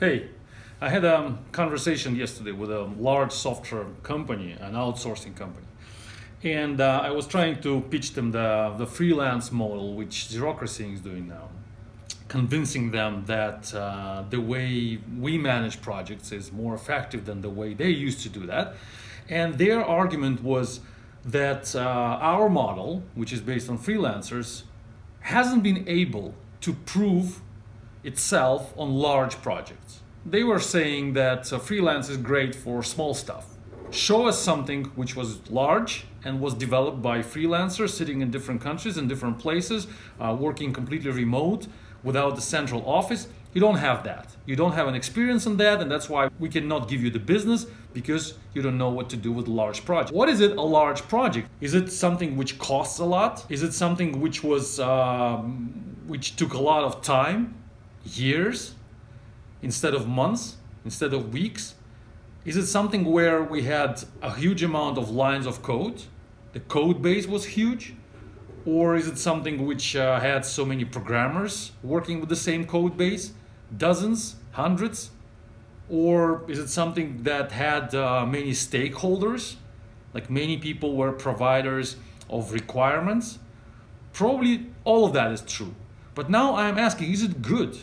Hey, I had a conversation yesterday with a large software company, an outsourcing company. And uh, I was trying to pitch them the, the freelance model, which Zerocracy is doing now, convincing them that uh, the way we manage projects is more effective than the way they used to do that. And their argument was that uh, our model, which is based on freelancers, hasn't been able to prove itself on large projects. They were saying that uh, freelance is great for small stuff. Show us something which was large and was developed by freelancers sitting in different countries in different places, uh, working completely remote without the central office. You don't have that. You don't have an experience in that, and that's why we cannot give you the business because you don't know what to do with large project. What is it a large project? Is it something which costs a lot? Is it something which was um, which took a lot of time? Years instead of months, instead of weeks? Is it something where we had a huge amount of lines of code? The code base was huge? Or is it something which uh, had so many programmers working with the same code base? Dozens? Hundreds? Or is it something that had uh, many stakeholders? Like many people were providers of requirements? Probably all of that is true. But now I'm asking is it good?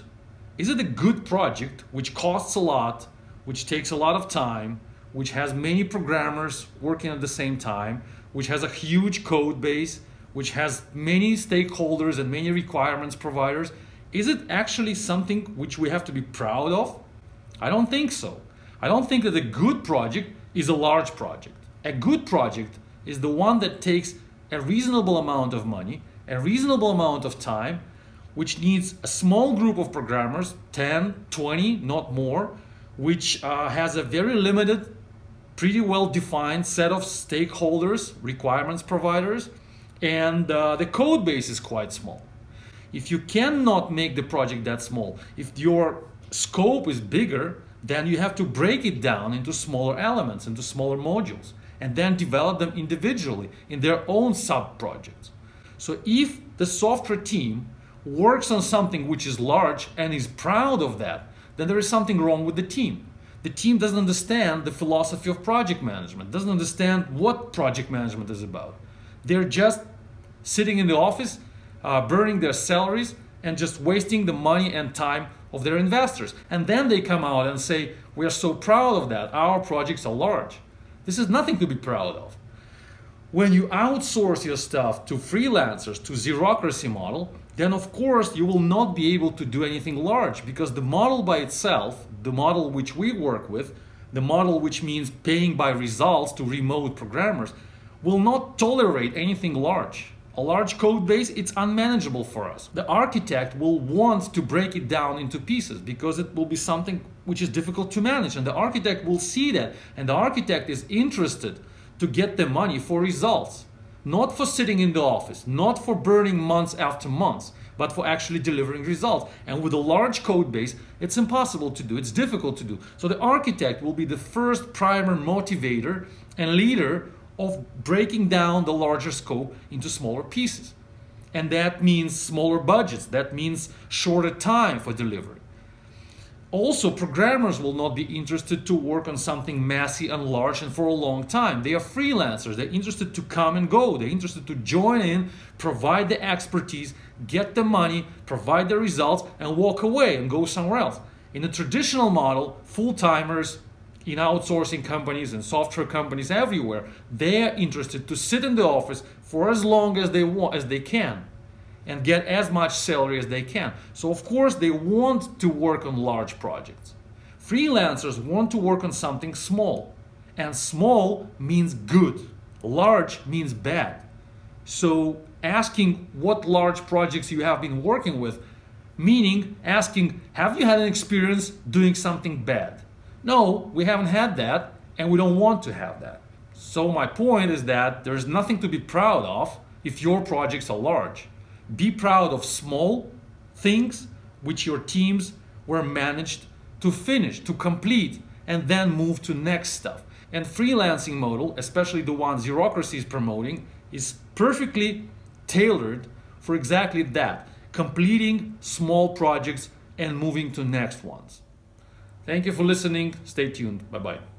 Is it a good project which costs a lot, which takes a lot of time, which has many programmers working at the same time, which has a huge code base, which has many stakeholders and many requirements providers? Is it actually something which we have to be proud of? I don't think so. I don't think that a good project is a large project. A good project is the one that takes a reasonable amount of money, a reasonable amount of time, which needs a small group of programmers 10 20 not more which uh, has a very limited pretty well defined set of stakeholders requirements providers and uh, the code base is quite small. If you cannot make the project that small if your scope is bigger then you have to break it down into smaller elements into smaller modules and then develop them individually in their own sub projects so if the software team works on something which is large and is proud of that, then there is something wrong with the team. The team doesn't understand the philosophy of project management, doesn't understand what project management is about. They're just sitting in the office, uh, burning their salaries, and just wasting the money and time of their investors. And then they come out and say, We are so proud of that. Our projects are large. This is nothing to be proud of. When you outsource your stuff to freelancers, to Zerocracy model, then of course you will not be able to do anything large because the model by itself, the model which we work with, the model which means paying by results to remote programmers, will not tolerate anything large. A large code base, it's unmanageable for us. The architect will want to break it down into pieces because it will be something which is difficult to manage. And the architect will see that. And the architect is interested to get the money for results not for sitting in the office, not for burning months after months, but for actually delivering results. And with a large code base, it's impossible to do, it's difficult to do. So the architect will be the first primer motivator and leader of breaking down the larger scope into smaller pieces. And that means smaller budgets, that means shorter time for delivery. Also, programmers will not be interested to work on something messy and large and for a long time. They are freelancers. They're interested to come and go. They're interested to join in, provide the expertise, get the money, provide the results, and walk away and go somewhere else. In the traditional model, full timers in outsourcing companies and software companies everywhere, they are interested to sit in the office for as long as they want as they can and get as much salary as they can. So, of course, they want to work on large projects. Freelancers want to work on something small, and small means good, large means bad. So, asking what large projects you have been working with, meaning asking, have you had an experience doing something bad? No, we haven't had that, and we don't want to have that. So, my point is that there's nothing to be proud of if your projects are large. Be proud of small things which your teams were managed to finish, to complete, and then move to next stuff. And freelancing model, especially the one Zerocracy is promoting, is perfectly tailored for exactly that, completing small projects and moving to next ones. Thank you for listening. Stay tuned. Bye bye.